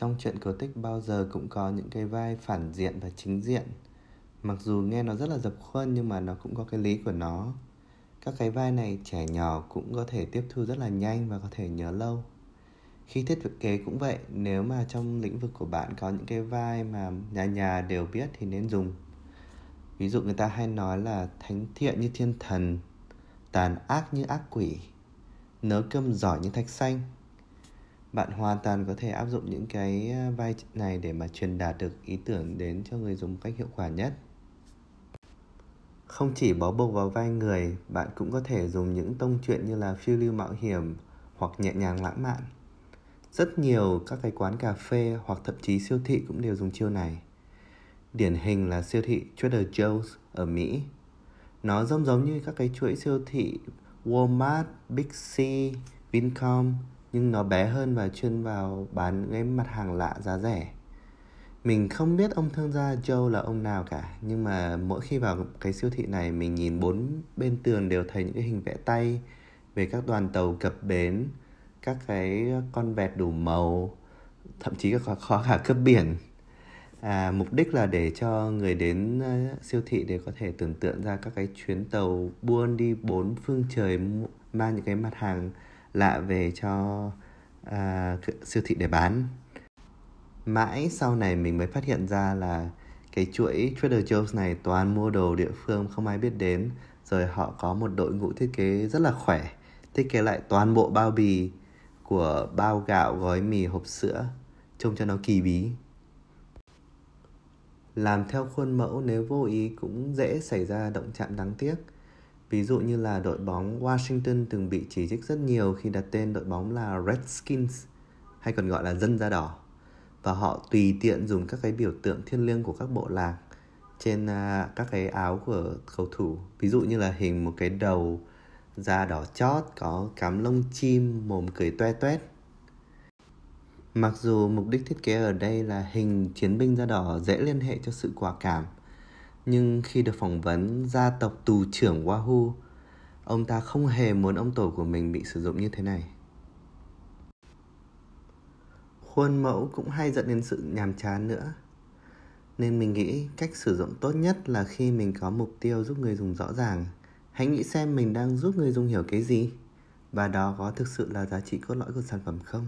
trong chuyện cổ tích bao giờ cũng có những cái vai phản diện và chính diện. Mặc dù nghe nó rất là dập khuôn nhưng mà nó cũng có cái lý của nó. Các cái vai này trẻ nhỏ cũng có thể tiếp thu rất là nhanh và có thể nhớ lâu. Khi thiết kế cũng vậy, nếu mà trong lĩnh vực của bạn có những cái vai mà nhà nhà đều biết thì nên dùng. Ví dụ người ta hay nói là thánh thiện như thiên thần, tàn ác như ác quỷ nớ cơm giỏi như thạch xanh bạn hoàn toàn có thể áp dụng những cái ờ, vai này để mà truyền đạt được ý tưởng đến cho người dùng một cách hiệu quả nhất. Không chỉ bó buộc vào vai người bạn cũng có thể dùng những tông chuyện như là phiêu lưu mạo hiểm hoặc nhẹ nhàng lãng mạn. Rất nhiều các cái quán cà phê hoặc thậm chí siêu thị cũng đều dùng chiêu này. Điển hình là siêu thị Trader Joe's ở Mỹ. Nó giống giống như các cái chuỗi siêu thị Walmart, Big C, Vincom nhưng nó bé hơn và chuyên vào bán cái mặt hàng lạ giá rẻ. Mình không biết ông thương gia Joe là ông nào cả nhưng mà mỗi khi vào cái siêu thị này mình nhìn bốn bên tường đều thấy những cái hình vẽ tay về các đoàn tàu cập bến các cái con vẹt đủ màu thậm chí có khó cả cướp biển. À, mục đích là để cho người đến ờ, siêu thị để có thể tưởng tượng ra các cái chuyến tàu buôn đi bốn phương trời mang những cái mặt hàng lạ về cho uh, siêu thị để bán. Mãi sau này mình mới phát hiện ra là cái chuỗi Trader Joe's này toàn mua đồ địa phương không ai biết đến rồi họ có một đội ngũ thiết kế rất là khỏe thiết kế lại toàn bộ bao bì của bao gạo gói mì hộp sữa trông cho nó kỳ bí. Làm theo khuôn mẫu nếu vô ý cũng dễ xảy ra động chạm đáng tiếc ví dụ như là đội bóng Washington từng bị chỉ trích rất nhiều khi đặt tên đội bóng là Redskins hay còn gọi là dân da đỏ. Và họ tùy tiện dùng các cái biểu tượng thiêng liêng của các bộ lạc trên uh, các cái áo của cầu thủ. Ví dụ như là hình một cái đầu da đỏ chót có cắm lông chim mồm cười toe toét. Mặc dù mục đích thiết kế ở đây là hình chiến binh da đỏ dễ liên hệ cho sự quả cảm nhưng khi được phỏng vấn, gia tộc tù trưởng wahoo ông ta không hề muốn ông tổ của mình bị sử dụng như thế này. Khuôn mẫu cũng hay dẫn đến sự nhàm chán nữa. Nên mình nghĩ cách sử dụng tốt nhất là khi mình có mục tiêu giúp người dùng rõ ràng. Hãy nghĩ xem mình đang giúp người dùng hiểu cái gì. Và đó có thực sự là giá trị cốt lõi của sản phẩm không?